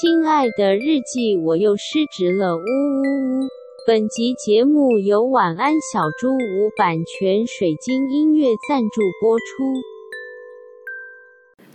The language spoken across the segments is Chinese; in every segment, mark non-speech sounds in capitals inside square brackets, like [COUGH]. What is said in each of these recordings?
亲爱的日记，我又失职了，呜呜呜！本集节目由晚安小猪屋版权水晶音乐赞助播出。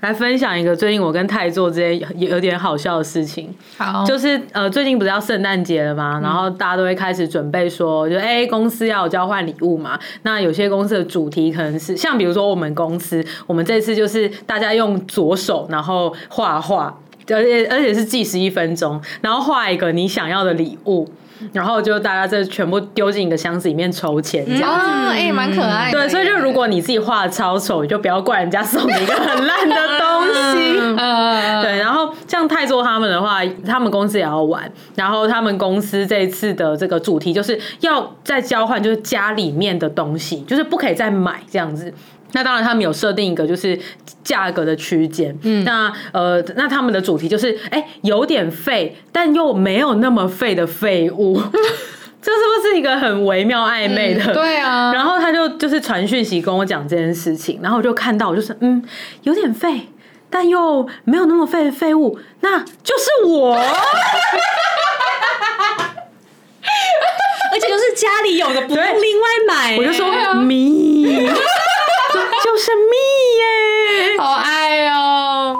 来分享一个最近我跟太座之间有有点好笑的事情。好，就是呃，最近不是要圣诞节了吗？然后大家都会开始准备说，就哎、欸，公司要有交换礼物嘛。那有些公司的主题可能是像比如说我们公司，我们这次就是大家用左手然后画画，而且而且是计时一分钟，然后画一个你想要的礼物。然后就大家这全部丢进一个箱子里面抽签，这样子，哎、嗯，蛮、欸、可爱的。对，所以就如果你自己画的超丑，你就不要怪人家送你一个很烂的东西。嗯、对，然后像泰做他们的话，他们公司也要玩，然后他们公司这一次的这个主题就是要再交换，就是家里面的东西，就是不可以再买这样子。那当然，他们有设定一个就是价格的区间。嗯，那呃，那他们的主题就是，哎、欸，有点废，但又没有那么废的废物，[LAUGHS] 这是不是一个很微妙暧昧的、嗯？对啊。然后他就就是传讯息跟我讲这件事情，然后我就看到，我就是嗯，有点废，但又没有那么废的废物，那就是我，[LAUGHS] 而且就是家里有的，不用另外买。我就说咪。就是蜜耶，好爱哦！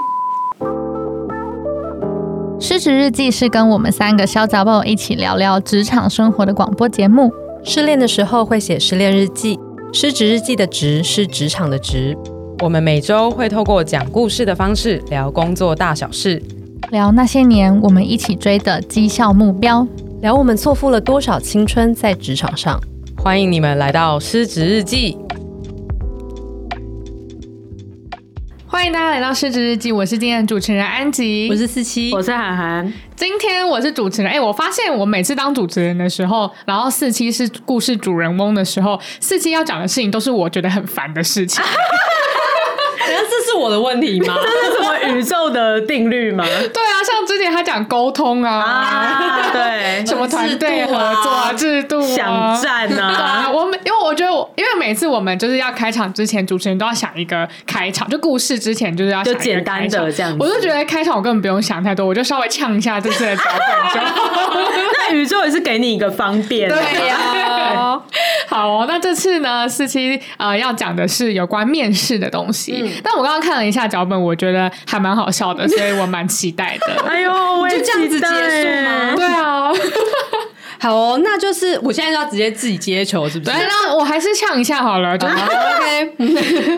失职日记是跟我们三个小杂宝一起聊聊职场生活的广播节目。失恋的时候会写失恋日记，失职日记的职是职场的职。我们每周会透过讲故事的方式聊工作大小事，聊那些年我们一起追的绩效目标，聊我们错付了多少青春在职场上。欢迎你们来到失职日记。欢迎大家来到失职日记，我是今天的主持人安吉，我是四七，我是涵涵。今天我是主持人，哎、欸，我发现我每次当主持人的时候，然后四七是故事主人翁的时候，四七要讲的事情都是我觉得很烦的事情。[LAUGHS] 难道这是我的问题吗？[LAUGHS] 这是什么宇宙的定律吗？对啊，像之前他讲沟通啊，啊对，[LAUGHS] 什么团队合作啊，制度啊，想战啊。啊我每因为我觉得我，因为每次我们就是要开场之前，主持人都要想一个开场，就故事之前就是要就简单的这样子。我就觉得开场我根本不用想太多，我就稍微呛一下这次的脚本就好。[LAUGHS] 那宇宙也是给你一个方便，对呀、啊。好哦，那这次呢，四期呃要讲的是有关面试的东西。嗯但我刚刚看了一下脚本，我觉得还蛮好笑的，所以我蛮期待的。[LAUGHS] 哎呦，我也就这样子结束吗？对啊。[LAUGHS] 好哦，那就是我现在就要直接自己接球，是不是？对，那我还是呛一下好了，就 [LAUGHS] OK。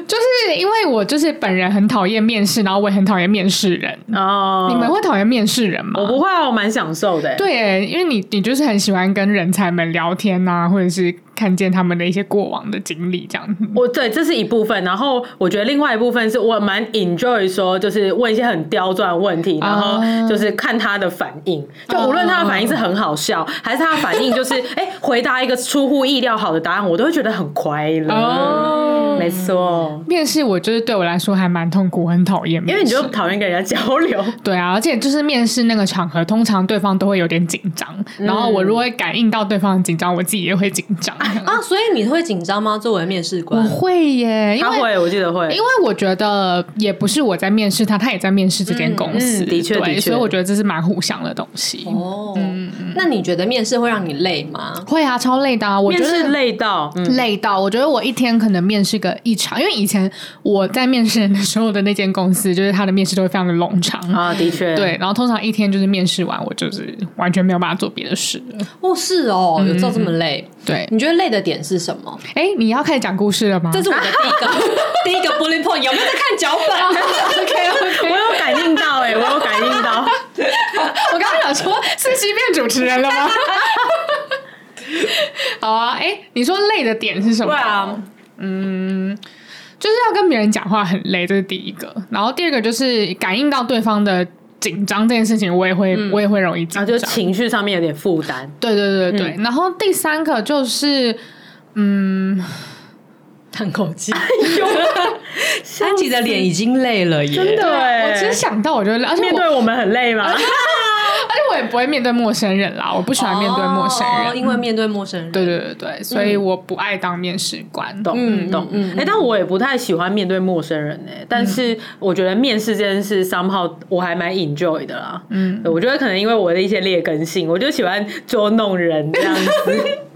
就是因为我就是本人很讨厌面试，然后我也很讨厌面试人哦。你们会讨厌面试人吗？我不会，我蛮享受的。对，因为你你就是很喜欢跟人才们聊天啊，或者是看见他们的一些过往的经历这样。我对，这是一部分，然后我觉得另外一部分是我蛮 enjoy 说，就是问一些很刁钻的问题，然后就是看他的反应，就无论他的反应是很好笑，还是他。的反应就是，哎、欸，回答一个出乎意料好的答案，我都会觉得很快乐。哦，没错，面试我就是对我来说还蛮痛苦，很讨厌，因为你就讨厌跟人家交流。对啊，而且就是面试那个场合，通常对方都会有点紧张，嗯、然后我如果会感应到对方紧张，我自己也会紧张啊。所以你会紧张吗？作为面试官，我会耶，因为他会，我记得会，因为我觉得也不是我在面试他，他也在面试这间公司，嗯嗯、的确，的确，所以我觉得这是蛮互相的东西。哦，嗯，那你觉得面试会让你累吗？会啊，超累的啊！我觉得累到、嗯、累到，我觉得我一天可能面试个一场，因为以前我在面试人的时候的那间公司，就是他的面试都会非常的冗长啊，的确，对，然后通常一天就是面试完，我就是完全没有办法做别的事了。哦，是哦，有做这么累？嗯、对，你觉得累的点是什么？哎，你要开始讲故事了吗？这是我的第一个 [LAUGHS] 第一个 bullet point，有没有在看脚本？OK OK，我有感应到、欸，哎，我有感应到。[LAUGHS] 我刚刚想说，四七变主持人了吗？[LAUGHS] 好啊，哎、欸，你说累的点是什么？对啊，嗯，就是要跟别人讲话很累，这是第一个。然后第二个就是感应到对方的紧张这件事情，我也会，嗯、我也会容易紧张，就情绪上面有点负担。对对对对，嗯、然后第三个就是，嗯，叹口气。安吉的脸已经累了耶，真的。我其实想到我就累，而且面对我们很累 [LAUGHS] 吗？不会面对陌生人啦，我不喜欢面对陌生人，哦、因为面对陌生人，对对对对，所以我不爱当面试官。懂、嗯、懂，哎、嗯欸，但我也不太喜欢面对陌生人呢、欸。但是我觉得面试这件事，somehow 我还蛮 enjoy 的啦。嗯，我觉得可能因为我的一些劣根性，我就喜欢捉弄人这样子。[LAUGHS]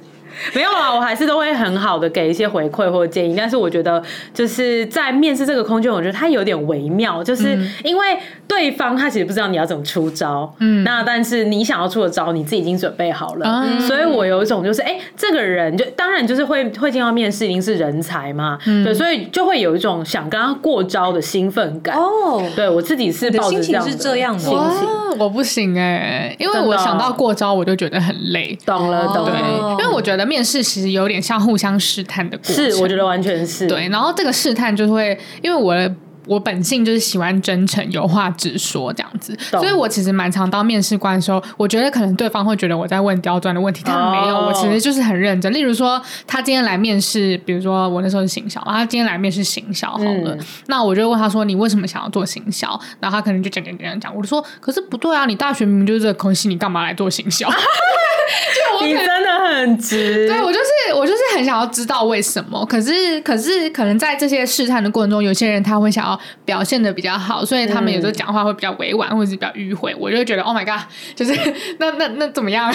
没有啊，我还是都会很好的给一些回馈或建议。但是我觉得就是在面试这个空间，我觉得它有点微妙，就是因为对方他其实不知道你要怎么出招，嗯，那但是你想要出的招，你自己已经准备好了，嗯，所以我有一种就是，哎，这个人就当然就是会会进到面试，一定是人才嘛，嗯，对，所以就会有一种想跟他过招的兴奋感。哦，对我自己是抱着这样的是这样的心情，我不行哎，因为我想到过招我就觉得很累，懂了懂了，因为我觉得面试其实有点像互相试探的过程，是我觉得完全是。对。然后这个试探就会，因为我我本性就是喜欢真诚、有话直说这样子，所以我其实蛮常当面试官的时候，我觉得可能对方会觉得我在问刁钻的问题，但没有，我其实就是很认真。例如说，他今天来面试，比如说我那时候是行销，他今天来面试行销好了，那我就问他说：“你为什么想要做行销？”然后他可能就讲讲讲讲，我就说：“可是不对啊，你大学明明就是这个空隙，你干嘛来做行销？” [LAUGHS] 你真的很直，对，我就是我就是很想要知道为什么，可是可是可能在这些试探的过程中，有些人他会想要表现的比较好，所以他们有时候讲话会比较委婉，或者是比较迂回，我就会觉得 Oh my god，就是 [LAUGHS] 那那那怎么样？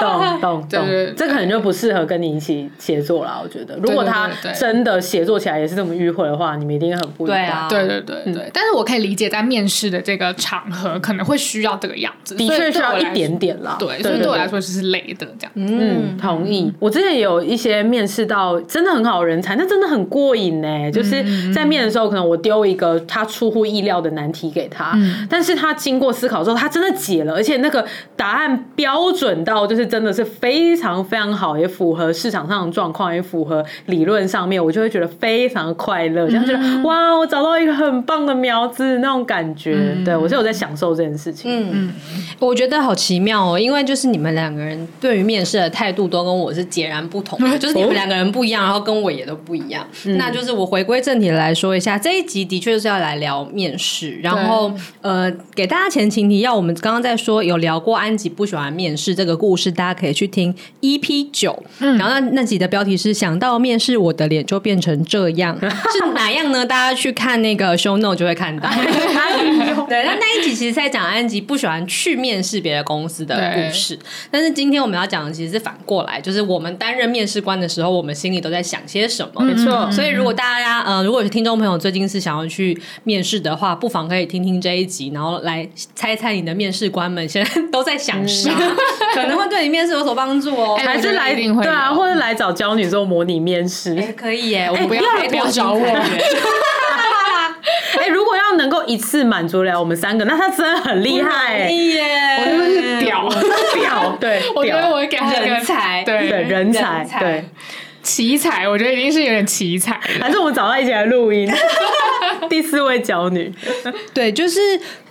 懂 [LAUGHS] 懂懂，这可能就不适合跟你一起协作了。我觉得，如果他真的协作起来也是这么迂回的话，你们一定很不一样。对啊，对对对对。但是我可以理解，在面试的这个场合可能会需要这个样子，的确需要一点点啦。对，所以对我来说就是。累的这样，嗯，同意。我之前也有一些面试到真的很好的人才，那真的很过瘾呢。就是在面的时候，可能我丢一个他出乎意料的难题给他，但是他经过思考之后，他真的解了，而且那个答案标准到就是真的是非常非常好，也符合市场上的状况，也符合理论上面，我就会觉得非常的快乐，这样觉得哇，我找到一个很棒的苗子那种感觉。对，我是有在享受这件事情。嗯嗯，我觉得好奇妙哦，因为就是你们两个人。对于面试的态度都跟我是截然不同的，就是你们两个人不一样，然后跟我也都不一样。嗯、那就是我回归正题来说一下，这一集的确就是要来聊面试，然后呃，给大家前情提要，我们刚刚在说有聊过安吉不喜欢面试这个故事，大家可以去听 EP 九，嗯，然后那那集的标题是想到面试我的脸就变成这样，[LAUGHS] 是哪样呢？大家去看那个 show note 就会看到。[LAUGHS] 对，那那一集其实在讲安吉不喜欢去面试别的公司的故事，但是今今天我们要讲的其实是反过来，就是我们担任面试官的时候，我们心里都在想些什么。没错，所以如果大家呃，如果是听众朋友最近是想要去面试的话，不妨可以听听这一集，然后来猜猜你的面试官们现在都在想啥，[LAUGHS] 可能会对你面试有所帮助哦。还是来对啊，或者来找娇女做模拟面试，哎，可以耶，我们不要不要找我。哎，如果要能够一次满足了我们三个，那他真的很厉害。耶！我真的是屌。[LAUGHS] 屌，对，我觉得我会给他人才，对对人才，对奇才，我觉得一定是有点奇才。还是我们找他一起来录音？[LAUGHS] 第四位娇女，对，就是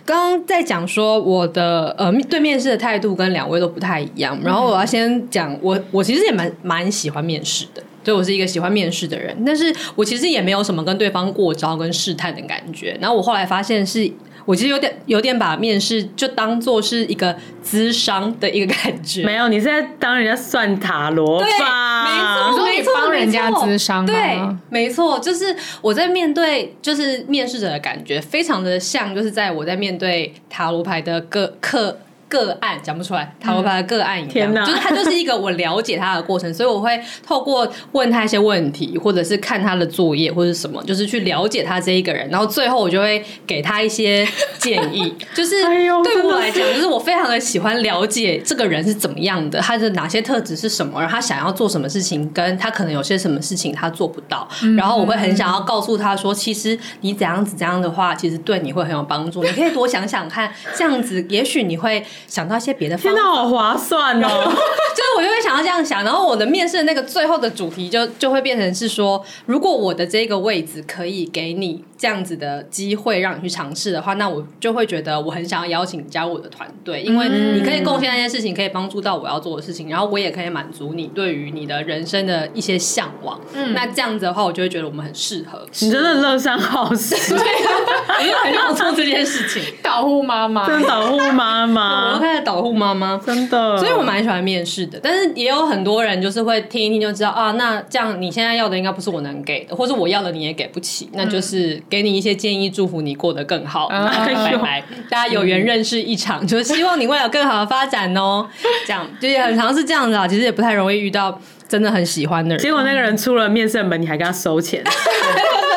刚刚在讲说我的呃对面试的态度跟两位都不太一样，然后我要先讲我我其实也蛮蛮喜欢面试的。所以我是一个喜欢面试的人，但是我其实也没有什么跟对方过招跟试探的感觉。然后我后来发现是，是我其实有点有点把面试就当做是一个资商的一个感觉。没有，你是在当人家算塔罗吧？对，没错，没错，帮人家咨商。对，没错，就是我在面对就是面试者的感觉，非常的像，就是在我在面对塔罗牌的各课。个案讲不出来，塔罗牌的个案一样，天就是他就是一个我了解他的过程，所以我会透过问他一些问题，或者是看他的作业或者什么，就是去了解他这一个人，然后最后我就会给他一些建议。[LAUGHS] 就是对我来讲，就是我非常的喜欢了解这个人是怎么样的，他的哪些特质是什么，然后他想要做什么事情，跟他可能有些什么事情他做不到，然后我会很想要告诉他说，其实你怎样子这样的话，其实对你会很有帮助，你可以多想想看，这样子也许你会。想到一些别的方法，天哪，好划算哦！[LAUGHS] 就是我就会想要这样想，然后我的面试的那个最后的主题就就会变成是说，如果我的这个位置可以给你。这样子的机会让你去尝试的话，那我就会觉得我很想要邀请你加入我的团队，因为你可以贡献那件事情，可以帮助到我要做的事情，然后我也可以满足你对于你的人生的一些向往。嗯，那这样子的话，我就会觉得我们很适合。你真的乐善好施，对因为很想做这件事情，导护妈妈，真的导护妈妈，我开始导护妈妈，真的。所以我蛮喜欢面试的，但是也有很多人就是会听一听就知道啊，那这样你现在要的应该不是我能给的，或者我要的你也给不起，那就是给你一些建议，祝福你过得更好。嗯、[LAUGHS] 拜拜，大家有缘认识一场，就是希望你未来有更好的发展哦。[LAUGHS] 这样就是很常是这样子啊，其实也不太容易遇到真的很喜欢的人。结果那个人出了面试本，你还跟他收钱？[LAUGHS]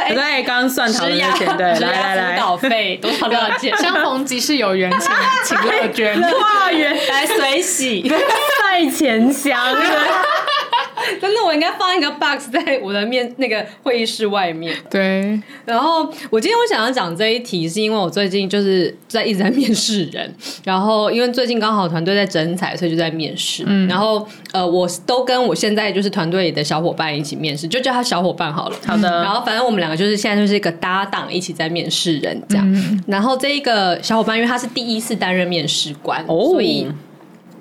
对，刚刚算好的钱，对，来来来，辅导费多少多少钱？相逢即是有缘，请请乐捐，化缘来随喜，赛钱箱。[LAUGHS] 真的，我应该放一个 box 在我的面那个会议室外面。对。然后我今天我想要讲这一题，是因为我最近就是在一直在面试人。[LAUGHS] 然后因为最近刚好团队在征才，所以就在面试。嗯。然后呃，我都跟我现在就是团队里的小伙伴一起面试，就叫他小伙伴好了。好的。然后反正我们两个就是现在就是一个搭档，一起在面试人这样。嗯。然后这一个小伙伴，因为他是第一次担任面试官，哦。所以。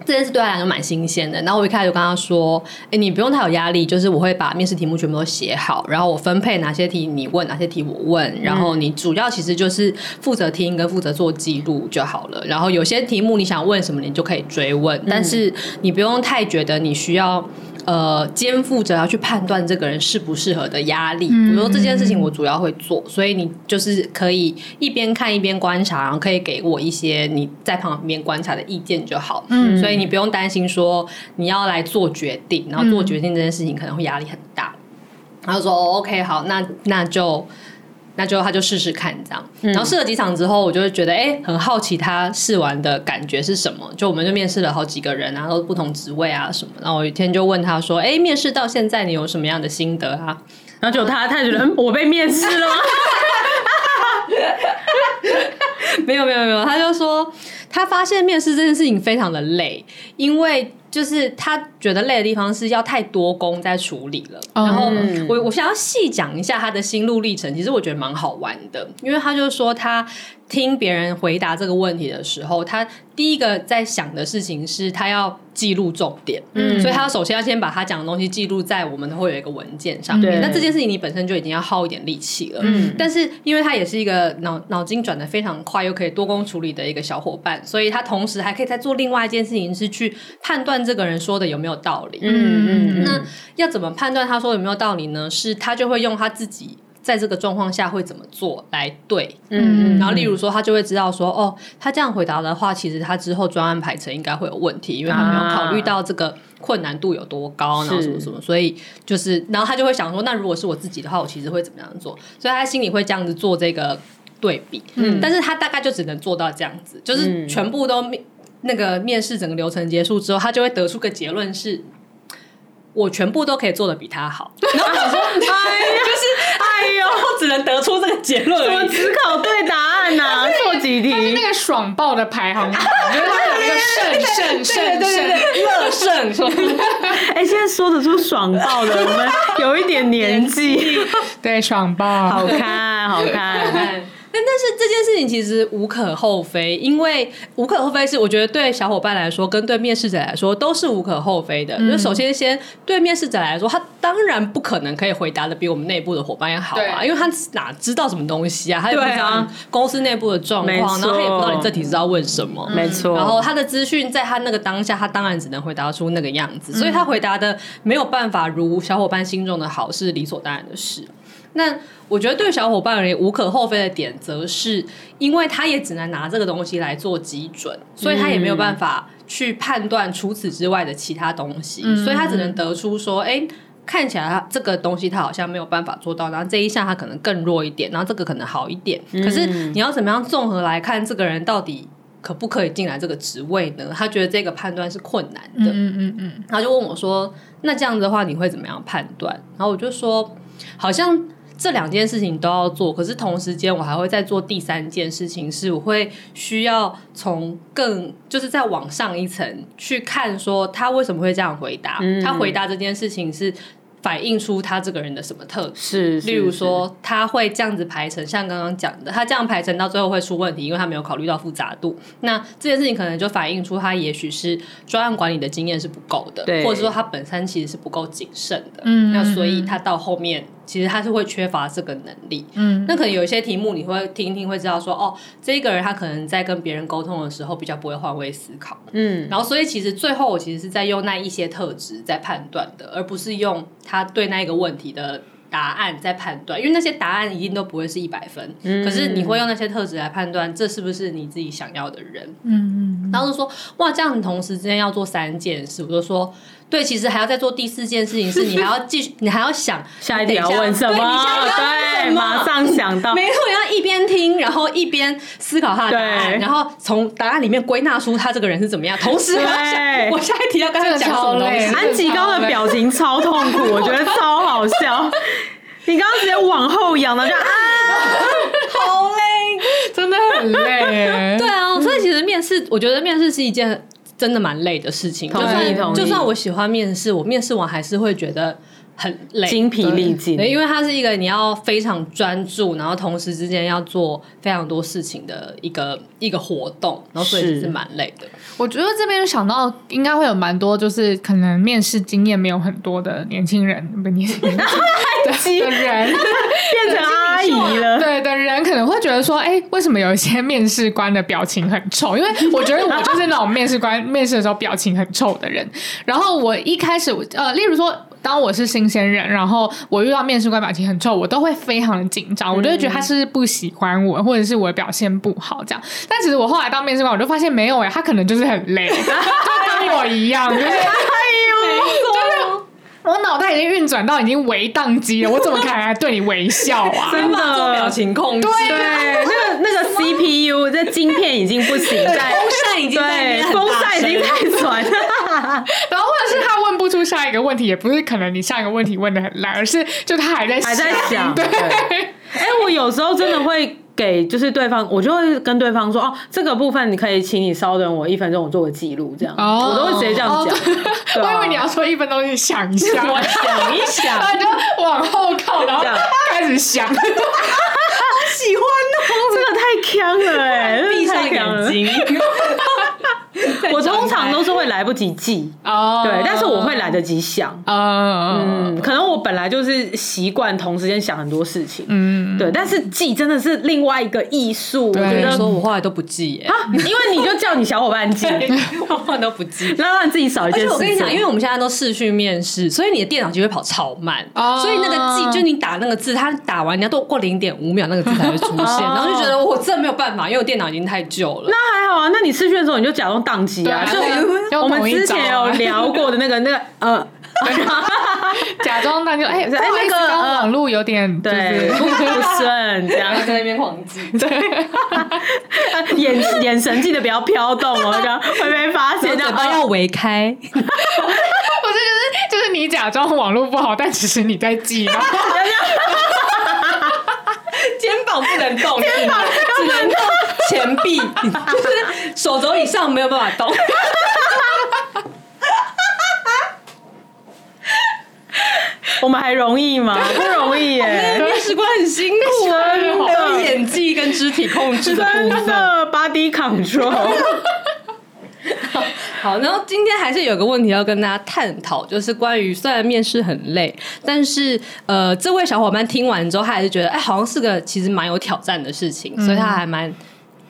这件事对他来说蛮新鲜的，然后我一开始就跟他说：“哎，你不用太有压力，就是我会把面试题目全部都写好，然后我分配哪些题你问，哪些题我问，然后你主要其实就是负责听跟负责做记录就好了。然后有些题目你想问什么，你就可以追问，但是你不用太觉得你需要。”呃，肩负着要去判断这个人适不适合的压力。比如说这件事情我主要会做，所以你就是可以一边看一边观察，然后可以给我一些你在旁边观察的意见就好。嗯，所以你不用担心说你要来做决定，然后做决定这件事情可能会压力很大。然后说哦，OK，好，那那就。那就他就试试看这样，然后试了几场之后，我就会觉得哎、欸，很好奇他试完的感觉是什么。就我们就面试了好几个人啊，都不同职位啊什么。然后我有一天就问他说：“哎、欸，面试到现在你有什么样的心得啊？”然后就他他觉得我被面试了吗？[LAUGHS] 没有没有没有，他就说他发现面试这件事情非常的累，因为。就是他觉得累的地方是要太多工在处理了，然后我我想要细讲一下他的心路历程，其实我觉得蛮好玩的，因为他就说他。听别人回答这个问题的时候，他第一个在想的事情是他要记录重点，嗯，所以他首先要先把他讲的东西记录在我们都会有一个文件上。面。那这件事情你本身就已经要耗一点力气了，嗯，但是因为他也是一个脑脑筋转的非常快又可以多工处理的一个小伙伴，所以他同时还可以再做另外一件事情，是去判断这个人说的有没有道理。嗯嗯，嗯，那要怎么判断他说有没有道理呢？是他就会用他自己。在这个状况下会怎么做来对？嗯，然后例如说，他就会知道说，哦，他这样回答的话，其实他之后专案排程应该会有问题，因为他没有考虑到这个困难度有多高，然后什么什么，所以就是，然后他就会想说，那如果是我自己的话，我其实会怎么样做？所以他心里会这样子做这个对比。嗯，但是他大概就只能做到这样子，就是全部都面那个面试整个流程结束之后，他就会得出个结论是。我全部都可以做的比他好，[LAUGHS] 然后我说，哎呀，就是，哎呦，只能得出这个结论。我只考对答案呐、[LAUGHS] 啊，做几题？是那个爽爆的排行榜，觉得他有那个 [LAUGHS] 胜胜胜胜乐胜。哎，现在说得出爽爆的，我们有一点年纪，对，爽爆，好看，好看。但是这件事情其实无可厚非，因为无可厚非是我觉得对小伙伴来说，跟对面试者来说都是无可厚非的。嗯、就是首先先对面试者来说，他当然不可能可以回答的比我们内部的伙伴要好啊，因为他哪知道什么东西啊？他也不知道公司内部的状况，然后他也不知道你这题是要问什么，没错。然后他的资讯在他那个当下，他当然只能回答出那个样子，所以他回答的没有办法如小伙伴心中的好是理所当然的事。那我觉得对小伙伴而言无可厚非的点，则是因为他也只能拿这个东西来做基准，所以他也没有办法去判断除此之外的其他东西，嗯、所以他只能得出说，哎、欸，看起来他这个东西他好像没有办法做到，然后这一项他可能更弱一点，然后这个可能好一点。可是你要怎么样综合来看这个人到底可不可以进来这个职位呢？他觉得这个判断是困难的。嗯嗯嗯，然后就问我说，那这样子的话你会怎么样判断？然后我就说，好像。这两件事情都要做，可是同时间我还会再做第三件事情，是我会需要从更就是再往上一层去看，说他为什么会这样回答，嗯、他回答这件事情是反映出他这个人的什么特质？是，例如说他会这样子排成，像刚刚讲的，他这样排成到最后会出问题，因为他没有考虑到复杂度。那这件事情可能就反映出他也许是专案管理的经验是不够的，或者说他本身其实是不够谨慎的。嗯，那所以他到后面其实他是会缺乏这个能力。嗯，那可能有一些题目你会听一听，会知道说，哦，这个人他可能在跟别人沟通的时候比较不会换位思考。嗯，然后所以其实最后我其实是在用那一些特质在判断的，而不是用他对那一个问题的答案在判断，因为那些答案一定都不会是一百分。嗯，可是你会用那些特质来判断，这是不是你自己想要的人？嗯嗯。然后就说，哇，这样你同时之间要做三件事，我就说，对，其实还要再做第四件事情，是你还要继续，[LAUGHS] 你还要想下一题要问什么？对，马上想到，没错，你要一边听，然后一边思考他的答案，然后从答案里面归纳出他这个人是怎么样，同时还要想我下一题要跟他讲什么东西。安吉高的表情超痛苦，我觉得超好笑。[LAUGHS] 你刚刚直接往后仰了，就啊，好累，[LAUGHS] 真的很累。对啊，所以其实面试，我觉得面试是一件真的蛮累的事情。就算就算我喜欢面试，我面试完还是会觉得。很累，精疲力尽，因为它是一个你要非常专注，然后同时之间要做非常多事情的一个一个活动，然后所以是蛮累的。我觉得这边想到应该会有蛮多，就是可能面试经验没有很多的年轻人，不年轻人 [LAUGHS] 的人 [LAUGHS] 变成阿姨了，对的人可能会觉得说，哎，为什么有一些面试官的表情很臭？因为 [LAUGHS] 我觉得我就是那种面试官面试的时候表情很臭的人。然后我一开始，呃，例如说。当我是新鲜人，然后我遇到面试官表情很臭，我都会非常的紧张，我就会觉得他是不喜欢我，或者是我的表现不好这样。但其实我后来当面试官，我就发现没有哎，他可能就是很累，[LAUGHS] 就跟我一样，就是 [LAUGHS] 哎呦，就是 [LAUGHS] 我脑袋已经运转到已经微宕机了，我怎么可能还对你微笑啊？[LAUGHS] 真的做表情控制，对，那个那个 CPU 这晶片已经不行，在风扇已经对，风扇已经太酸了。[LAUGHS] 然后或者是他问不出下一个问题，也不是可能你上一个问题问的很烂，而是就他还在还在想。对，哎，我有时候真的会给就是对方，我就会跟对方说哦，这个部分你可以请你稍等我一分钟，我做个记录，这样，我都会直接这样讲。我以为你要说一分钟，你想一下，我想一想，然后你就往后靠，然后开始想。[LAUGHS] 喜欢哦，这个太强了哎，闭上眼睛。我通常都是会来不及记。哦，对，但是我会来得及想，嗯，可能我本来就是习惯同时间想很多事情，嗯，对，但是记真的是另外一个艺术，我觉得说我后来都不记啊，[LAUGHS] 因为你就叫你小伙伴记，[LAUGHS] 我后来都不记，然后让自己少一件事。我跟你讲，因为我们现在都视讯面试，所以你的电脑就会跑超慢，所以那个记就你打那个字，它打完你要都过零点五秒，那个字才会出现，然后就觉得我真的没有办法，因为我电脑已经太旧了。那还好啊，那你视讯的时候你就假装宕机啊，就我们之前有聊过的那个那个呃，[LAUGHS] 假装宕机，[LAUGHS] 哎哎那个网络有点对不顺，这样。在那边狂记，[LAUGHS] 对，眼眼神记得不要飘动哦，这样会被发现，嘴巴要微开，不是就是就是你假装网络不好，但其实你在记，肩膀不能动，肩膀不能动。前臂 [LAUGHS] 就是手肘以上没有办法动，[LAUGHS] 我们还容易吗？[LAUGHS] 不容易耶，面试官很辛苦啊，还有演技跟肢体控制的部分，body control。好，然后今天还是有个问题要跟大家探讨，就是关于虽然面试很累，但是呃，这位小伙伴听完之后，他还是觉得哎，好像是个其实蛮有挑战的事情，嗯、所以他还蛮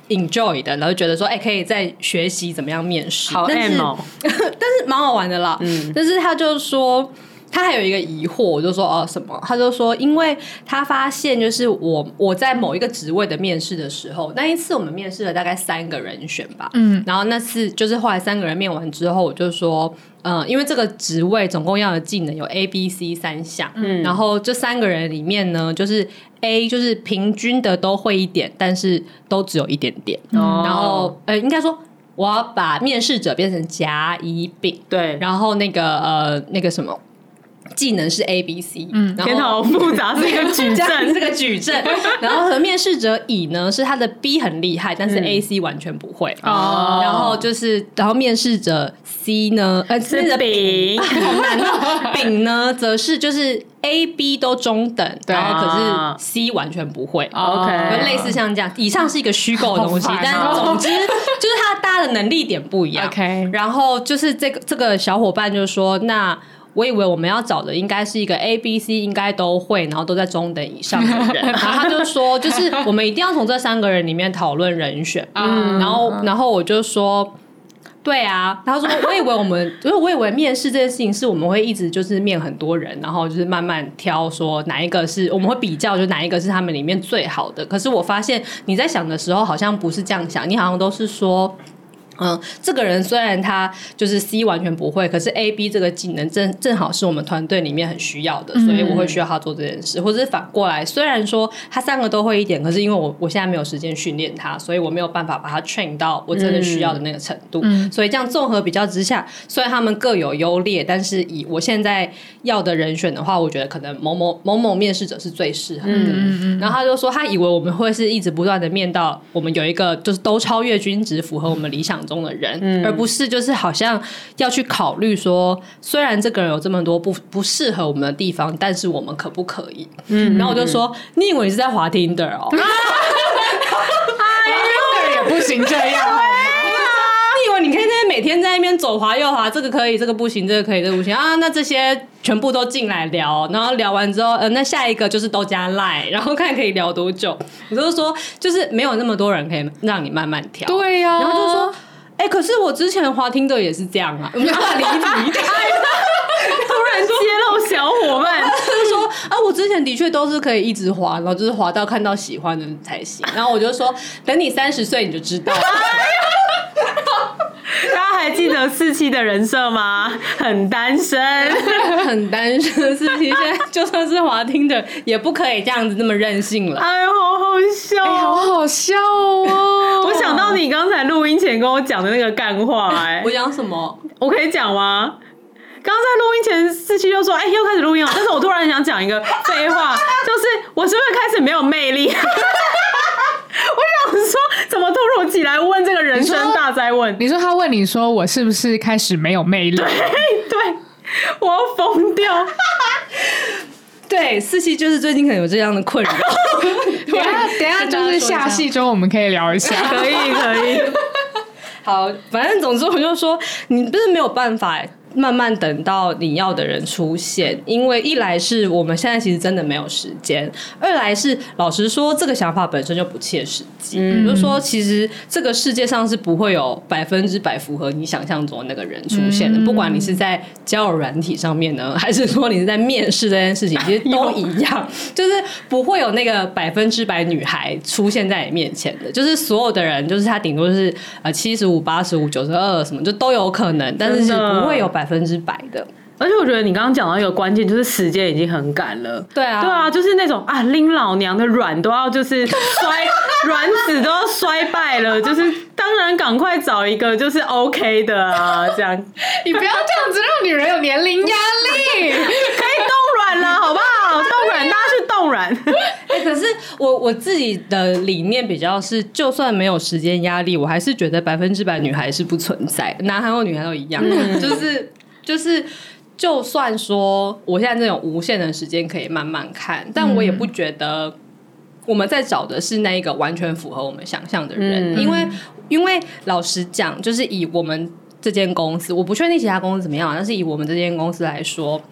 enjoy 的，然后觉得说哎，可以再学习怎么样面试，好但是 [LAUGHS] 但是蛮好玩的啦，嗯，但是他就说。他还有一个疑惑，我就说哦什么？他就说，因为他发现就是我我在某一个职位的面试的时候，那一次我们面试了大概三个人选吧，嗯，然后那次就是后来三个人面完之后，我就说，嗯、呃，因为这个职位总共要的技能有 A、B、C 三项，嗯，然后这三个人里面呢，就是 A 就是平均的都会一点，但是都只有一点点，哦、然后呃，应该说我要把面试者变成甲乙丙，对，然后那个呃那个什么。技能是 A B C，嗯，然后天好复杂，是一个矩阵，[LAUGHS] 是个矩阵。[LAUGHS] 然后和面试者乙呢，是他的 B 很厉害，但是 A C 完全不会。哦，然后就是，然后面试者 C 呢，呃，是丙，好难哦。丙呢，则是就是 A B 都中等，然后可是 C 完全不会。OK，类似像这样，以上是一个虚构的东西，但总之就是他大家的能力点不一样。OK，然后就是这个这个小伙伴就说那。我以为我们要找的应该是一个 A、B、C 应该都会，然后都在中等以上的人。[LAUGHS] 然后他就说，就是我们一定要从这三个人里面讨论人选。嗯，然后然后我就说，对啊。他说，我以为我们，[LAUGHS] 就是我以为面试这件事情是我们会一直就是面很多人，然后就是慢慢挑说哪一个是我们会比较，就哪一个是他们里面最好的。可是我发现你在想的时候好像不是这样想，你好像都是说。嗯，这个人虽然他就是 C 完全不会，可是 A、B 这个技能正正好是我们团队里面很需要的，所以我会需要他做这件事。嗯、或者是反过来，虽然说他三个都会一点，可是因为我我现在没有时间训练他，所以我没有办法把他 train 到我真的需要的那个程度。嗯、所以这样综合比较之下，虽然他们各有优劣，但是以我现在要的人选的话，我觉得可能某某某某面试者是最适合的。然后他就说，他以为我们会是一直不断的面到我们有一个就是都超越均值，符合我们理想中的人，嗯、而不是就是好像要去考虑说，虽然这个人有这么多不不适合我们的地方，但是我们可不可以？嗯，然后我就说，你以为你是在滑 Tinder 哦？[LAUGHS] 哎呦，也不行这样，你以为你可以在每天在那边左滑右滑，这个可以，这个不行，这个可以，这个不行啊？那这些全部都进来聊，然后聊完之后，呃，那下一个就是都加 Line，然后看可以聊多久。我就说，就是没有那么多人可以让你慢慢挑，对呀、啊，然后就说。哎、欸，可是我之前滑听的也是这样啊，没办法理解。[LAUGHS] 突然揭露小伙伴，[LAUGHS] 就说啊，我之前的确都是可以一直滑，然后就是滑到看到喜欢的才行。然后我就说，等你三十岁你就知道了。[LAUGHS] 还记得四七的人设吗？很单身，[LAUGHS] 很单身。四七现在就算是滑听的，也不可以这样子那么任性了。哎呦，好好笑，欸，好好笑哦！[LAUGHS] 我想到你刚才录音前跟我讲的那个干话，哎，我讲什么？我可以讲吗？刚在录音前，四七就说：“哎，又开始录音了。”但是我突然想讲一个废话，就是我是不是开始没有魅力？[LAUGHS] 我想说，怎么突如其来问这个人生大哉问？你说他问你说我是不是开始没有魅力？对对，我要疯掉。[LAUGHS] 对，四七就是最近可能有这样的困扰。[LAUGHS] 等下等下就是下戏中我们可以聊一下，[LAUGHS] 可以可以。好，反正总之我就说，你不是没有办法。慢慢等到你要的人出现，因为一来是我们现在其实真的没有时间，二来是老实说，这个想法本身就不切实际。嗯，比如说，其实这个世界上是不会有百分之百符合你想象中的那个人出现的，嗯、不管你是在交友软体上面呢，还是说你是在面试这件事情，其实都 [LAUGHS] 一样，就是不会有那个百分之百女孩出现在你面前的，就是所有的人，就是他顶多是呃七十五、八十五、九十二什么，就都有可能，但是是不会有百。百分之百的，而且我觉得你刚刚讲到一个关键，就是时间已经很赶了。对啊，对啊，就是那种啊，拎老娘的软都要就是摔，[LAUGHS] 卵子都要摔败了，就是当然赶快找一个就是 OK 的啊，这样。[LAUGHS] 你不要这样子，让女人有年龄压力，可以冻卵了，好不好？[LAUGHS] 冻卵，大家去冻卵。哎、欸，可是我我自己的理念比较是，就算没有时间压力，我还是觉得百分之百女孩是不存在，男孩或女孩都一样，嗯、就是。就是，就算说我现在这种无限的时间可以慢慢看，但我也不觉得我们在找的是那一个完全符合我们想象的人，嗯、因为因为老实讲，就是以我们这间公司，我不确定其他公司怎么样，但是以我们这间公司来说，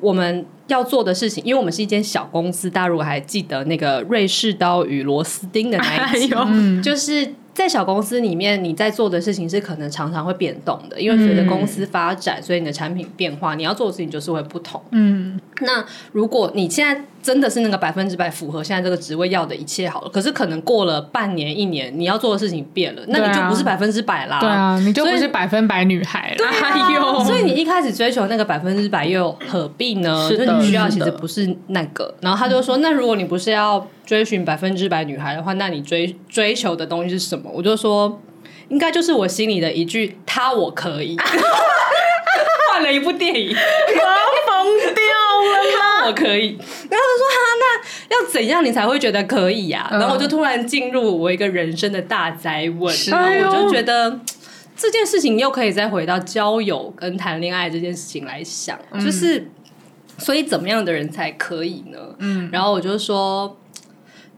我们要做的事情，因为我们是一间小公司，大家如果还记得那个瑞士刀与螺丝钉的那一集，[LAUGHS] 哎，就是。在小公司里面，你在做的事情是可能常常会变动的，因为随着公司发展，所以你的产品变化，你要做的事情就是会不同。嗯，那如果你现在真的是那个百分之百符合现在这个职位要的一切好了，可是可能过了半年、一年，你要做的事情变了，那你就不是百分之百啦。对啊，你就不是百分百女孩了。[LAUGHS] 哎呦，所以你一开始追求那个百分之百，又何必呢？是的，你需要其实不是那个。然后他就说，那如果你不是要追寻百分之百女孩的话，那你追追求的东西是什么？我就说，应该就是我心里的一句“他我可以”，[LAUGHS] 换了一部电影，[LAUGHS] 我可以。然后他说：“哈，那要怎样你才会觉得可以呀、啊？”然后我就突然进入我一个人生的大灾问，然后我就觉得这件事情又可以再回到交友跟谈恋爱这件事情来想，就是所以怎么样的人才可以呢？嗯，然后我就说。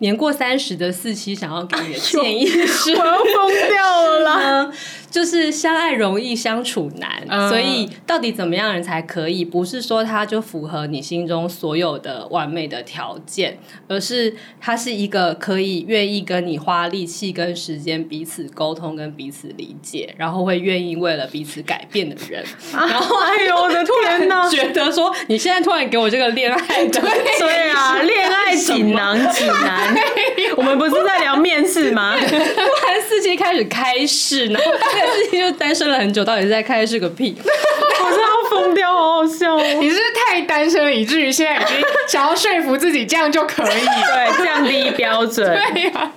年过三十的四期想要给你的建议是：我要疯掉了啦！[LAUGHS] 就是相爱容易相处难，嗯、所以到底怎么样人才可以？不是说他就符合你心中所有的完美的条件，而是他是一个可以愿意跟你花力气跟时间彼此沟通跟彼此理解，然后会愿意为了彼此改变的人。啊、然后，[LAUGHS] 哎呦我的天哪！觉得说你现在突然给我这个恋爱的，对啊，恋爱锦囊指南。[LAUGHS] 我们不是在聊面试吗？[LAUGHS] 突然四七开始开始，然后四七就单身了很久，到底是在开是个屁？[LAUGHS] 我真的要疯掉，好好笑哦！你是，是太单身了，以至于现在已经想要说服自己这样就可以，对，降低标准。对呀、啊。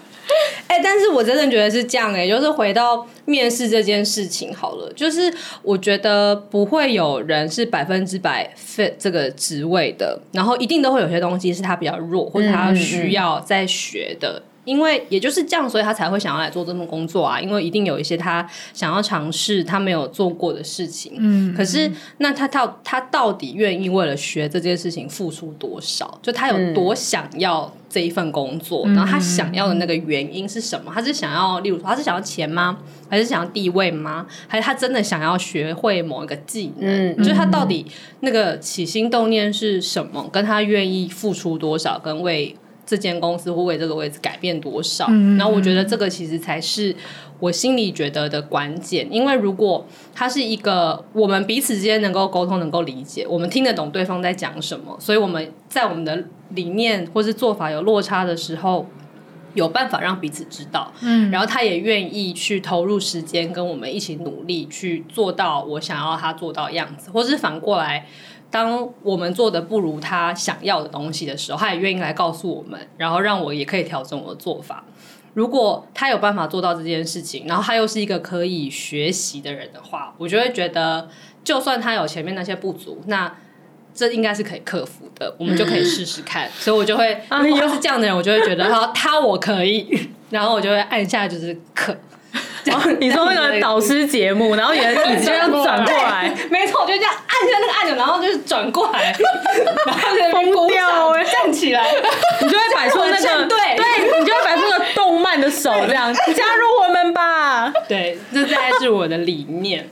哎、欸，但是我真的觉得是这样哎、欸，就是回到面试这件事情好了，就是我觉得不会有人是百分之百 fit 这个职位的，然后一定都会有些东西是他比较弱，或者他需要再学的。因为也就是这样，所以他才会想要来做这份工作啊。因为一定有一些他想要尝试他没有做过的事情。嗯，可是那他到他到底愿意为了学这件事情付出多少？就他有多想要这一份工作？嗯、然后他想要的那个原因是什么？他是想要，例如说，他是想要钱吗？还是想要地位吗？还是他真的想要学会某一个技能？嗯，就是他到底那个起心动念是什么？跟他愿意付出多少？跟为这间公司会为这个位置改变多少？嗯、然后我觉得这个其实才是我心里觉得的关键。因为如果他是一个我们彼此之间能够沟通、能够理解，我们听得懂对方在讲什么，所以我们在我们的理念或是做法有落差的时候，有办法让彼此知道。嗯，然后他也愿意去投入时间跟我们一起努力去做到我想要他做到的样子，或是反过来。当我们做的不如他想要的东西的时候，他也愿意来告诉我们，然后让我也可以调整我的做法。如果他有办法做到这件事情，然后他又是一个可以学习的人的话，我就会觉得，就算他有前面那些不足，那这应该是可以克服的，我们就可以试试看。嗯、所以我就会，如果他是这样的人，我就会觉得，他他我可以，然后我就会按下就是可。哦、你说那个导师节目，然后你的椅子就这样转过来，没错，我就这样按下那个按钮，然后就是转过来，然后就疯掉哎，站起来，[LAUGHS] 你就会摆出那个对，对，你就会摆出个动漫的手这样，加入我们吧，对，这大概是我的理念。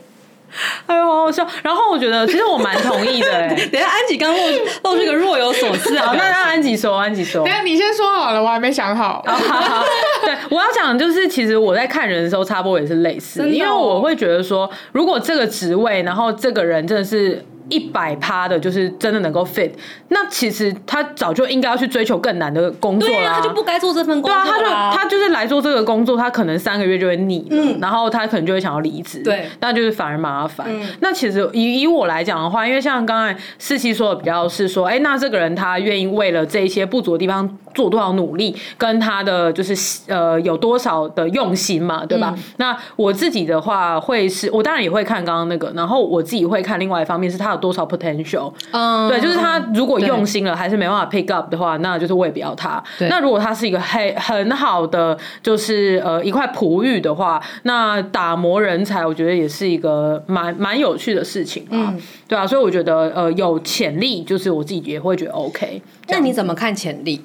哎呦，好好笑！然后我觉得，其实我蛮同意的。[LAUGHS] 哎，等下安吉刚露露出一个若有所思啊，那让安吉说，安吉说。等下你先说好了，我还没想好。[LAUGHS] 好好对，我要讲的就是，其实我在看人的时候，差不多也是类似，哦、因为我会觉得说，如果这个职位，然后这个人真的是。一百趴的，就是真的能够 fit。那其实他早就应该要去追求更难的工作了。他就不该做这份工作。对啊，他就他就是来做这个工作，他可能三个月就会腻，嗯，然后他可能就会想要离职。对，那就是反而麻烦。嗯、那其实以以我来讲的话，因为像刚才四七说的比较是说，哎、欸，那这个人他愿意为了这一些不足的地方做多少努力，跟他的就是呃有多少的用心嘛，对吧？嗯、那我自己的话会是，我当然也会看刚刚那个，然后我自己会看另外一方面是他有多少 potential，嗯，对，就是他如果用心了还是没办法 pick up 的话，那就是我也不要他。那如果他是一个很很好的，就是呃一块璞玉的话，那打磨人才，我觉得也是一个蛮蛮有趣的事情啊。嗯、对啊，所以我觉得呃有潜力，就是我自己也会觉得 OK。那你怎么看潜力？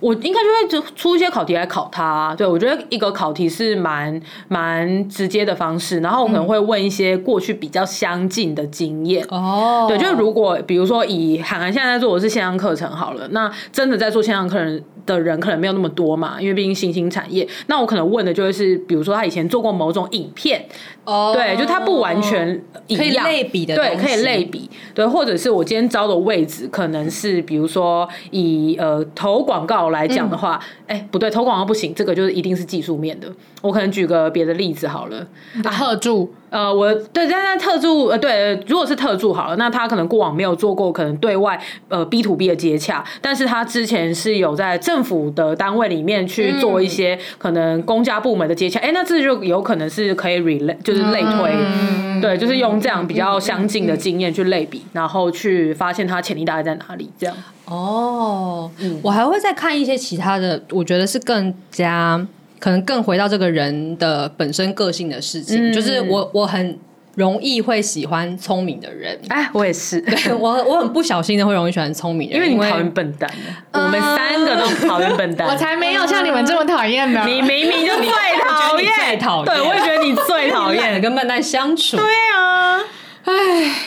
我应该就会出一些考题来考他啊。对，我觉得一个考题是蛮蛮直接的方式，然后我可能会问一些过去比较相近的经验。哦，对，就是如果比如说以涵涵现在在做的是线上课程好了，那真的在做线上课程的人可能没有那么多嘛，因为毕竟新兴产业。那我可能问的就会是，比如说他以前做过某种影片，哦，对，就他不完全一样，可以类比的，对，可以类比，对，或者是我今天招的位置可能是比如说以呃投广告。来讲的话，哎、嗯欸，不对，投广告不行，这个就是一定是技术面的。我可能举个别的例子好了，贺铸呃，我对，但是特助呃，对，如果是特助好了，那他可能过往没有做过可能对外呃 B to B 的接洽，但是他之前是有在政府的单位里面去做一些可能公家部门的接洽，哎、嗯，那这就有可能是可以 relate 就是类推，嗯、对，就是用这样比较相近的经验去类比，然后去发现他潜力大概在哪里，这样。哦，嗯，我还会再看一些其他的，我觉得是更加。可能更回到这个人的本身个性的事情，嗯、就是我我很容易会喜欢聪明的人。哎，我也是，[LAUGHS] 对我我很不小心的会容易喜欢聪明的人，因为你讨厌笨蛋。呃、我们三个都讨厌笨蛋，我才没有像你们这么讨厌呢。[LAUGHS] 你明明就最讨厌，最讨厌。对，我也觉得你最讨厌跟笨蛋相处。对啊，哎，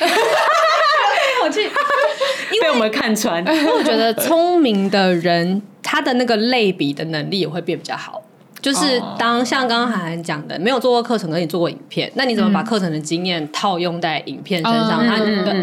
[LAUGHS] 我去，被我们看穿。因为我觉得聪明的人，他的那个类比的能力也会变比较好。就是当像刚刚涵涵讲的，没有做过课程，跟你做过影片，那你怎么把课程的经验套用在影片身上？他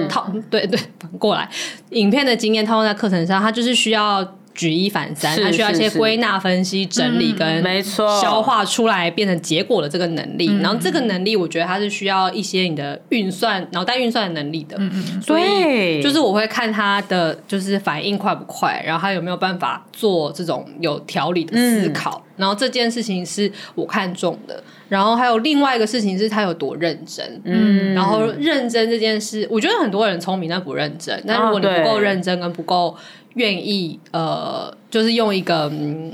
套对对反 [LAUGHS] 过来，影片的经验套用在课程上，它就是需要。举一反三，他需要一些归纳、分析、整理跟没错消化出来变成结果的这个能力。然后这个能力，我觉得它是需要一些你的运算、脑袋运算的能力的。所以就是我会看他的就是反应快不快，然后他有没有办法做这种有条理的思考。然后这件事情是我看中的。然后还有另外一个事情是他有多认真。嗯，然后认真这件事，我觉得很多人聪明但不认真。但如果你不够认真跟不够。愿意呃，就是用一个嗯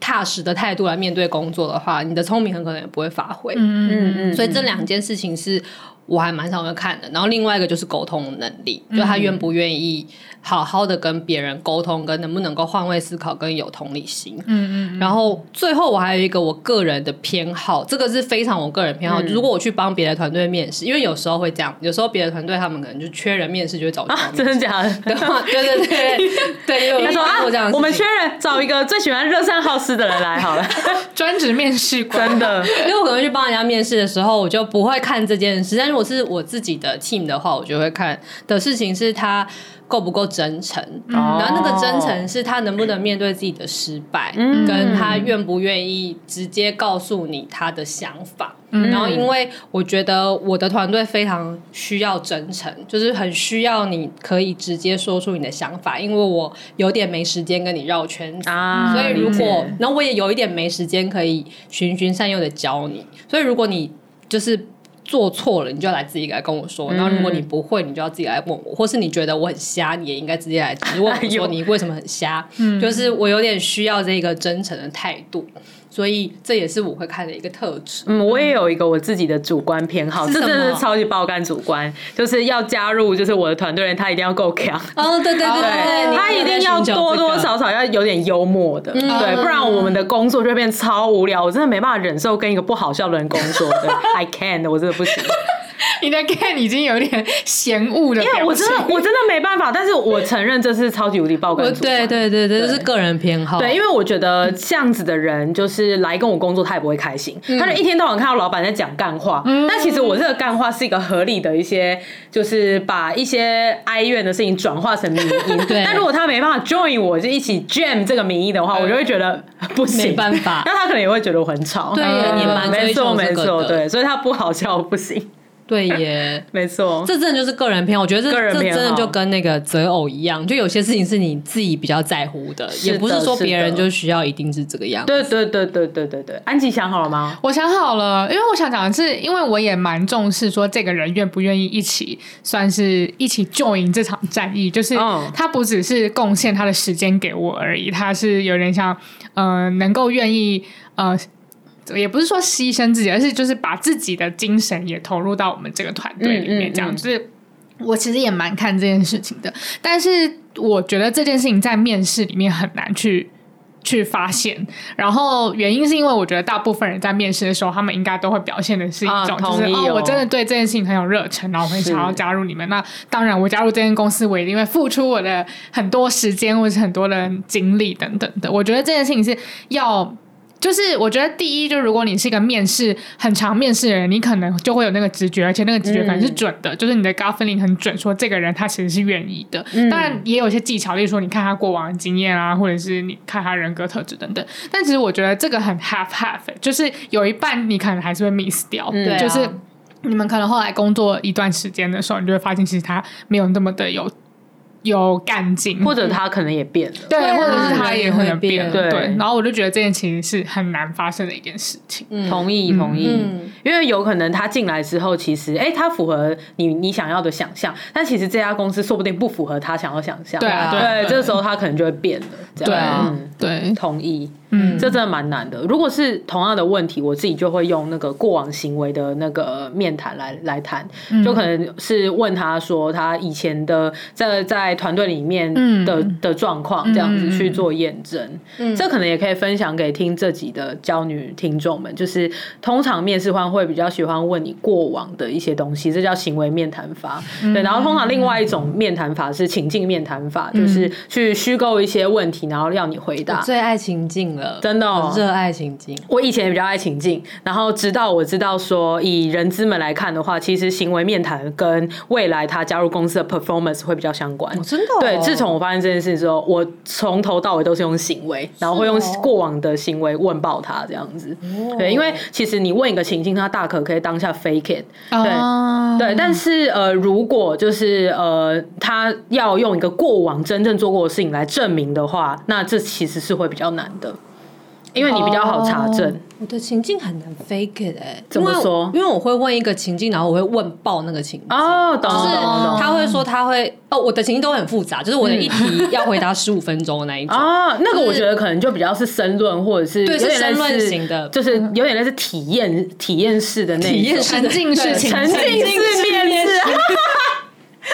踏实的态度来面对工作的话，你的聪明很可能也不会发挥。嗯嗯嗯，所以这两件事情是。我还蛮常会看的，然后另外一个就是沟通能力，就他愿不愿意好好的跟别人沟通，跟能不能够换位思考，跟有同理心。嗯嗯。然后最后我还有一个我个人的偏好，这个是非常我个人偏好。如果我去帮别的团队面试，因为有时候会这样，有时候别的团队他们可能就缺人面试，就会找啊，真的假的？对对对 [LAUGHS] 对，他说啊，我们缺人，找一个最喜欢热善好施的人来好了，[LAUGHS] 专职面试官。真的，因为我可能去帮人家面试的时候，我就不会看这件事，但是。如果是我自己的 team 的话，我就会看的事情是他够不够真诚，嗯、然后那个真诚是他能不能面对自己的失败，嗯、跟他愿不愿意直接告诉你他的想法。嗯、然后，因为我觉得我的团队非常需要真诚，就是很需要你可以直接说出你的想法，因为我有点没时间跟你绕圈子，啊、所以如果，然后我也有一点没时间可以循循善诱的教你，所以如果你就是。做错了，你就要来自己来跟我说。然后如果你不会，你就要自己来问我，或是你觉得我很瞎，你也应该直接来问我说你为什么很瞎。就是我有点需要这个真诚的态度。所以这也是我会看的一个特质。嗯，我也有一个我自己的主观偏好，这真的是超级爆肝主观，就是要加入就是我的团队人，他一定要够强。哦，对对对对，他一定要多多少少要有点幽默的，对，不然我们的工作就会变超无聊。我真的没办法忍受跟一个不好笑的人工作的，[LAUGHS] I can't，我真的不行。[LAUGHS] 你的 can 已经有点嫌恶的，因为我真的我真的没办法，但是我承认这是超级无敌爆肝。对对对对，这是个人偏好。对，因为我觉得这样子的人就是来跟我工作，他也不会开心。他就一天到晚看到老板在讲干话，但其实我这个干话是一个合理的一些，就是把一些哀怨的事情转化成名音。对。但如果他没办法 join 我，就一起 jam 这个名义的话，我就会觉得不行，没办法。[LAUGHS] 那他可能也会觉得我很吵。对，你蛮没错没错，对，所以他不好笑不行。对耶，[LAUGHS] 没错，这真的就是个人偏好。我觉得这这真的就跟那个择偶一样，就有些事情是你自己比较在乎的，也不是说别人就需要一定是这个样子。对对对对对对对，安吉想好了吗？我想好了，因为我想讲的是，因为我也蛮重视说这个人愿不愿意一起，算是一起 join 这场战役，就是他不只是贡献他的时间给我而已，他是有点像，呃，能够愿意，呃。也不是说牺牲自己，而是就是把自己的精神也投入到我们这个团队里面，这样。就是我其实也蛮看这件事情的，但是我觉得这件事情在面试里面很难去去发现。然后原因是因为我觉得大部分人在面试的时候，他们应该都会表现的是一种，就是哦，我真的对这件事情很有热忱，然后我很想要加入你们。那当然，我加入这间公司，我一定会付出我的很多时间或者是很多的精力等等的。我觉得这件事情是要。就是我觉得第一，就如果你是一个面试很常面试的人，你可能就会有那个直觉，而且那个直觉可能是准的，嗯、就是你的 gut feeling 很准，说这个人他其实是愿意的。嗯、当然也有一些技巧，例如说你看他过往的经验啊，或者是你看他人格特质等等。但其实我觉得这个很 half half，就是有一半你可能还是会 miss 掉，嗯、就是。你们可能后来工作一段时间的时候，你就会发现其实他没有那么的有。有干劲，或者他可能也变了，对，或者是他也会变，对。然后我就觉得这件其实是很难发生的一件事情。同意，同意。因为有可能他进来之后，其实哎，他符合你你想要的想象，但其实这家公司说不定不符合他想要想象。对啊，对，这个时候他可能就会变了。对啊，对，同意。嗯，这真的蛮难的。如果是同样的问题，我自己就会用那个过往行为的那个面谈来来谈，就可能是问他说他以前的在在团队里面的的状况，这样子去做验证。嗯，这可能也可以分享给听这集的娇女听众们，就是通常面试官会比较喜欢问你过往的一些东西，这叫行为面谈法。对，然后通常另外一种面谈法是情境面谈法，就是去虚构一些问题，然后要你回答。最爱情境了。真的热爱情境，我以前也比较爱情境，然后直到我知道说，以人资们来看的话，其实行为面谈跟未来他加入公司的 performance 会比较相关。真的，对。自从我发现这件事之后，我从头到尾都是用行为，然后会用过往的行为问爆他这样子。对，因为其实你问一个情境，他大可可以当下 fake it。对对，但是呃，如果就是呃，他要用一个过往真正做过的事情来证明的话，那这其实是会比较难的。因为你比较好查证，我的情境很难 fake it 哎，怎么说？因为我会问一个情境，然后我会问爆那个情境。哦，就是他会说他会哦，我的情境都很复杂，就是我的一题要回答十五分钟的那一种。啊，那个我觉得可能就比较是申论或者是有点申论型的，就是有点类似体验体验式的那种。体验沉浸式沉浸式面试。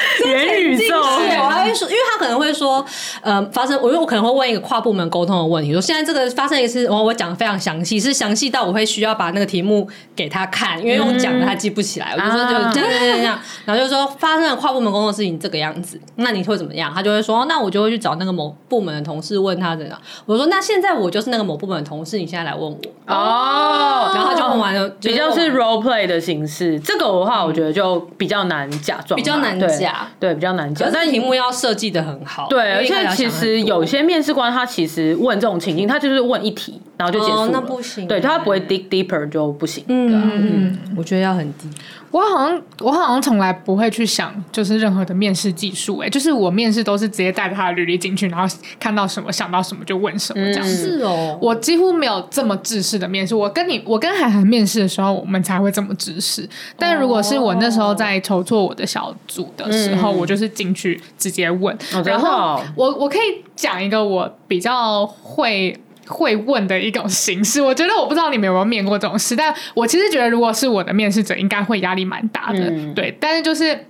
[LAUGHS] 元宇宙，我还会说，因为他可能会说，呃，发生，我因为我可能会问一个跨部门沟通的问题，说现在这个发生一次，我我讲的非常详细，是详细到我会需要把那个题目给他看，因为我讲的他记不起来，我就说就这样这样这样，然后就说发生了跨部门沟通的事情这个样子，那你会怎么样？他就会说，那我就会去找那个某部门的同事问他怎样。我说那现在我就是那个某部门的同事，你现在来问我哦，然后他就问完了，比较是 role play 的形式，这个的话我觉得就比较难假装，比较难假。对，比较难讲，但题目要设计的很好。对，而且其实有些面试官他其实问这种情境，他就是问一题，然后就结束了。那不行。对，他不会 dig deeper 就不行。嗯嗯，我觉得要很低。我好像我好像从来不会去想，就是任何的面试技术。哎，就是我面试都是直接带着他的履历进去，然后看到什么想到什么就问什么这样子。是哦，我几乎没有这么制式的面试。我跟你，我跟海涵面试的时候，我们才会这么制式。但如果是我那时候在筹措我的小组的时候，我就是进去直接问。然后我我可以讲一个我比较会。会问的一种形式，我觉得我不知道你们有没有面过这种事，但我其实觉得，如果是我的面试者，应该会压力蛮大的，嗯、对。但是就是。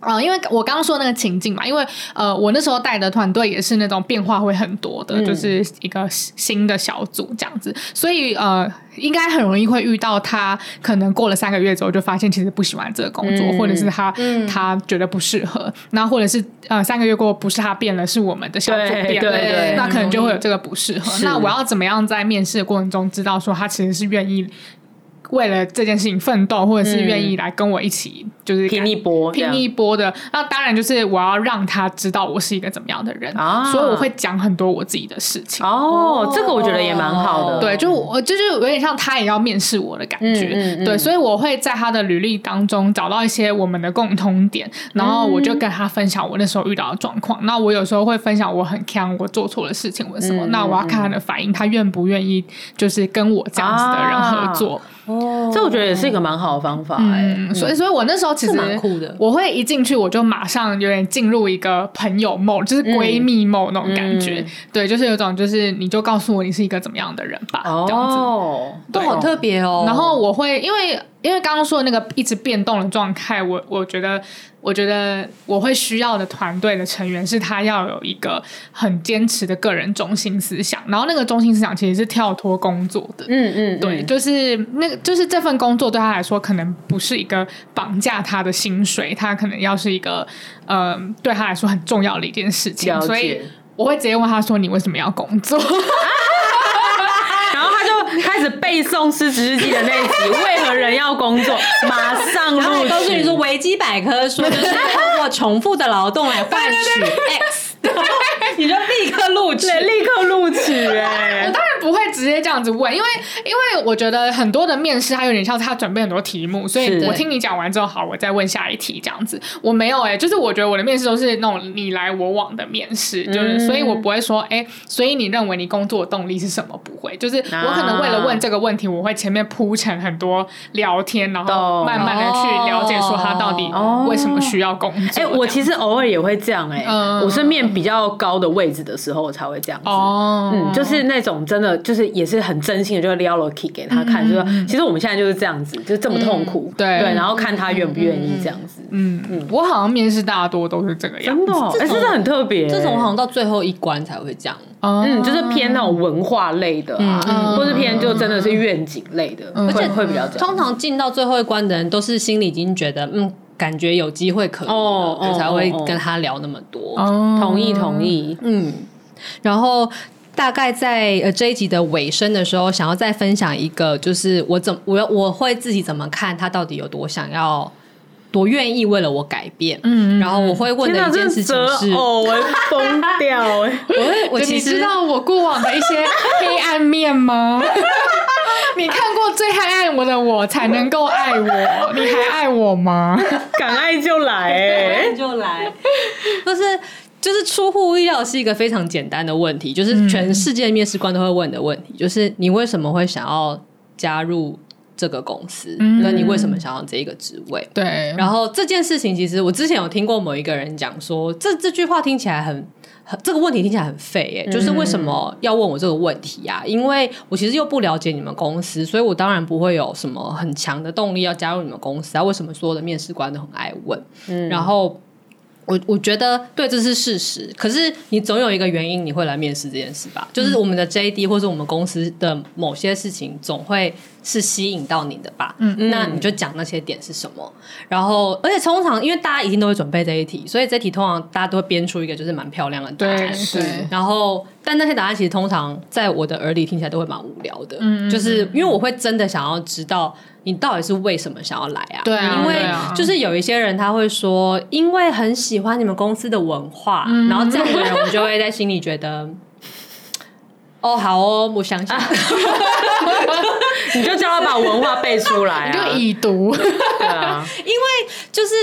嗯，因为我刚刚说那个情境嘛，因为呃，我那时候带的团队也是那种变化会很多的，嗯、就是一个新的小组这样子，所以呃，应该很容易会遇到他可能过了三个月之后就发现其实不喜欢这个工作，嗯、或者是他、嗯、他觉得不适合，那或者是呃三个月过后不是他变了，是我们的小组变了，那可能就会有这个不适合。那我要怎么样在面试的过程中知道说他其实是愿意？为了这件事情奋斗，或者是愿意来跟我一起，就是拼一波，拼一波的。那当然就是我要让他知道我是一个怎么样的人，所以我会讲很多我自己的事情。哦，这个我觉得也蛮好的。对，就我就是有点像他也要面试我的感觉。对，所以我会在他的履历当中找到一些我们的共通点，然后我就跟他分享我那时候遇到的状况。那我有时候会分享我很锵，我做错了事情，为什么？那我要看他的反应，他愿不愿意就是跟我这样子的人合作。哦，这我觉得也是一个蛮好的方法哎、欸，所以，所以我那时候其实蛮酷的。我会一进去我就马上有点进入一个朋友 mode，就是闺蜜 mode 那种感觉。嗯、对，就是有种就是你就告诉我你是一个怎么样的人吧，哦、这样子，都好特别哦。然后我会因为。因为刚刚说的那个一直变动的状态，我我觉得，我觉得我会需要的团队的成员是他要有一个很坚持的个人中心思想，然后那个中心思想其实是跳脱工作的，嗯嗯，对，就是那个就是这份工作对他来说可能不是一个绑架他的薪水，他可能要是一个呃对他来说很重要的一件事情，所以我会直接问他说：“你为什么要工作？” [LAUGHS] 背诵《失职日记》的那一集，为何人要工作？马上录取。告诉你说，维基百科说就是通过重复的劳动来换取 X，[LAUGHS] 你就立刻录取，对，立刻录取。哎，[LAUGHS] 我当然不不会直接这样子问，因为因为我觉得很多的面试，他有点像是他准备很多题目，所以我听你讲完之后，好，我再问下一题这样子。我没有哎、欸，就是我觉得我的面试都是那种你来我往的面试，就是、嗯、所以我不会说哎、欸，所以你认为你工作的动力是什么？不会，就是我可能为了问这个问题，我会前面铺成很多聊天，然后慢慢的去了解说他到底为什么需要工作。哎、欸，我其实偶尔也会这样哎、我是面比较高的位置的时候，我才会这样子。哦，嗯，就是那种真的就是也是很真心的，就撩了 key 给他看，嗯、就说其实我们现在就是这样子，就是这么痛苦，嗯、对对，然后看他愿不愿意这样子。嗯嗯，我好像面试大多都是这个样子，真的、喔，哎、欸，真的很特别、欸。这种好像到最后一关才会这样，嗯，就是偏那种文化类的啊，嗯、或是偏就真的是愿景类的，嗯、而且会比较。通常进到最后一关的人，都是心里已经觉得嗯。感觉有机会可以，哦，才会跟他聊那么多。哦，同意同意。嗯，然后大概在呃这一集的尾声的时候，想要再分享一个，就是我怎我我会自己怎么看他到底有多想要，多愿意为了我改变。嗯，然后我会问的一件事情是，哦，我会疯掉 [LAUGHS] 哎！我我其实知道我过往的一些黑暗面吗？[LAUGHS] 你看过最黑暗我的我才能够爱我，你还爱我吗？[LAUGHS] 敢爱就来、欸，爱就来。就是就是出乎意料，是一个非常简单的问题，就是全世界面试官都会问的问题，嗯、就是你为什么会想要加入这个公司？那、嗯、你为什么想要这一个职位？对。然后这件事情，其实我之前有听过某一个人讲说，这这句话听起来很。这个问题听起来很废耶，就是为什么要问我这个问题呀？因为我其实又不了解你们公司，所以我当然不会有什么很强的动力要加入你们公司啊。为什么所有的面试官都很爱问？嗯，然后。我我觉得对，这是事实。可是你总有一个原因你会来面试这件事吧？就是我们的 JD 或者我们公司的某些事情，总会是吸引到你的吧？嗯嗯。那你就讲那些点是什么？然后，而且通常因为大家一定都会准备这一题，所以这题通常大家都会编出一个就是蛮漂亮的答案。对。然后，但那些答案其实通常在我的耳里听起来都会蛮无聊的。嗯。就是因为我会真的想要知道。你到底是为什么想要来啊？对啊，因为就是有一些人他会说，因为很喜欢你们公司的文化，嗯、然后这样的人我就会在心里觉得，[LAUGHS] 哦，好哦，我相信，[LAUGHS] 你就叫他把文化背出来啊，[LAUGHS] 你就已读，对啊，因为就是。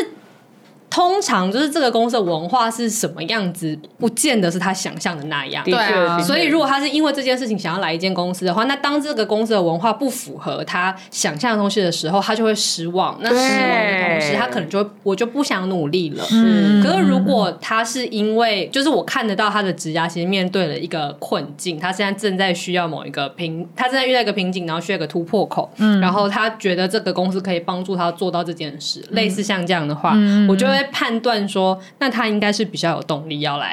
通常就是这个公司的文化是什么样子，不见得是他想象的那样。对啊，所以如果他是因为这件事情想要来一间公司的话，那当这个公司的文化不符合他想象的东西的时候，他就会失望。那失望的同时，他可能就会我就不想努力了。是。可是如果他是因为，就是我看得到他的职涯其实面对了一个困境，他现在正在需要某一个瓶，他正在遇到一个瓶颈，然后需要一个突破口。嗯。然后他觉得这个公司可以帮助他做到这件事，类似像这样的话，我就会。判断说，那他应该是比较有动力要来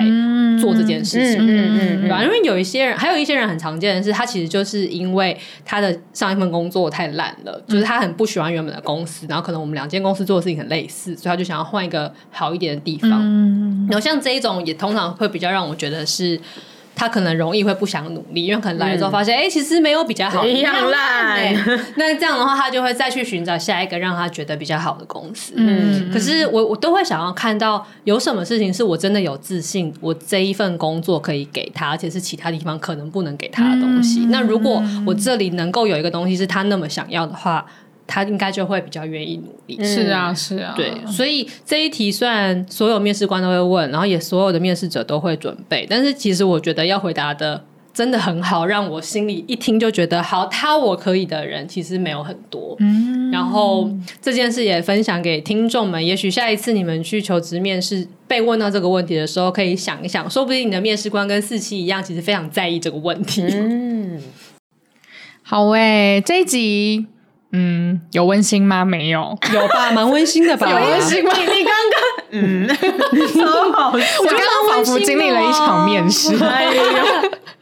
做这件事情，嗯嗯，对吧？因为有一些人，还有一些人很常见的是，他其实就是因为他的上一份工作太烂了，就是他很不喜欢原本的公司，然后可能我们两间公司做的事情很类似，所以他就想要换一个好一点的地方。然后像这一种，也通常会比较让我觉得是。他可能容易会不想努力，因为可能来了之后发现，哎、嗯欸，其实没有比较好，一样烂。那这样的话，他就会再去寻找下一个让他觉得比较好的公司。嗯，可是我我都会想要看到有什么事情是我真的有自信，我这一份工作可以给他，而且是其他地方可能不能给他的东西。嗯、那如果我这里能够有一个东西是他那么想要的话。他应该就会比较愿意努力。是啊，是啊，对，所以这一题虽然所有面试官都会问，然后也所有的面试者都会准备，但是其实我觉得要回答的真的很好，让我心里一听就觉得好，他我可以的人其实没有很多。嗯，然后这件事也分享给听众们，也许下一次你们去求职面试被问到这个问题的时候，可以想一想，说不定你的面试官跟四期一样，其实非常在意这个问题。嗯，好诶、欸，这一集。嗯，有温馨吗？没有，有吧，[LAUGHS] 蛮温馨的吧？有温馨吗？你刚刚，嗯，[LAUGHS] 超好，我刚刚仿佛经历了一场面试。哎呦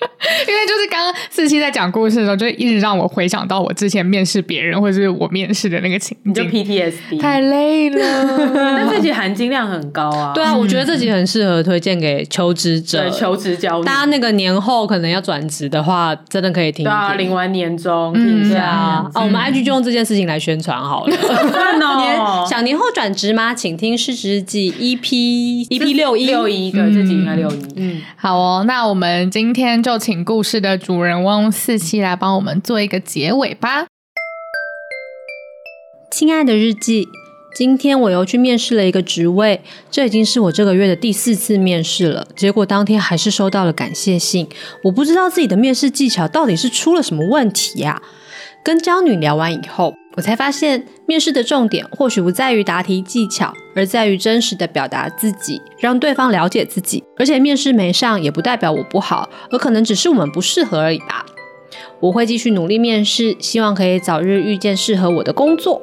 [LAUGHS] 因为就是刚刚四七在讲故事的时候，就一直让我回想到我之前面试别人或者是我面试的那个情景，就 PTSD，太累了。[LAUGHS] 但这集含金量很高啊。对啊，我觉得这集很适合推荐给求职者、求职焦虑。大家那个年后可能要转职的话，真的可以听。对啊，领完年终听一下。哦，我们 IG 就用这件事情来宣传好了。[LAUGHS] 年想年后转职吗？请听《失职日记》EP EP 六一六一，对，这集应该六一。嗯，好哦，那我们今天就请。故事的主人翁四七来帮我们做一个结尾吧。亲爱的日记，今天我又去面试了一个职位，这已经是我这个月的第四次面试了。结果当天还是收到了感谢信。我不知道自己的面试技巧到底是出了什么问题呀？跟娇女聊完以后，我才发现面试的重点或许不在于答题技巧，而在于真实的表达自己，让对方了解自己。而且面试没上也不代表我不好，而可能只是我们不适合而已吧。我会继续努力面试，希望可以早日遇见适合我的工作。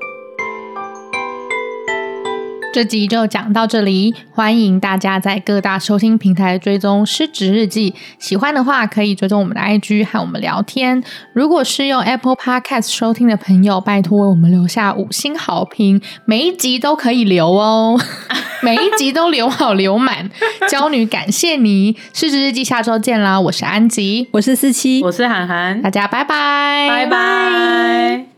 这集就讲到这里，欢迎大家在各大收听平台追踪《失职日记》。喜欢的话，可以追踪我们的 IG 和我们聊天。如果是用 Apple Podcast 收听的朋友，拜托为我们留下五星好评，每一集都可以留哦，[LAUGHS] 每一集都留好留满。[LAUGHS] 娇女感谢你，《失职日记》下周见啦！我是安吉，我是四七，我是涵涵，大家拜拜，拜拜。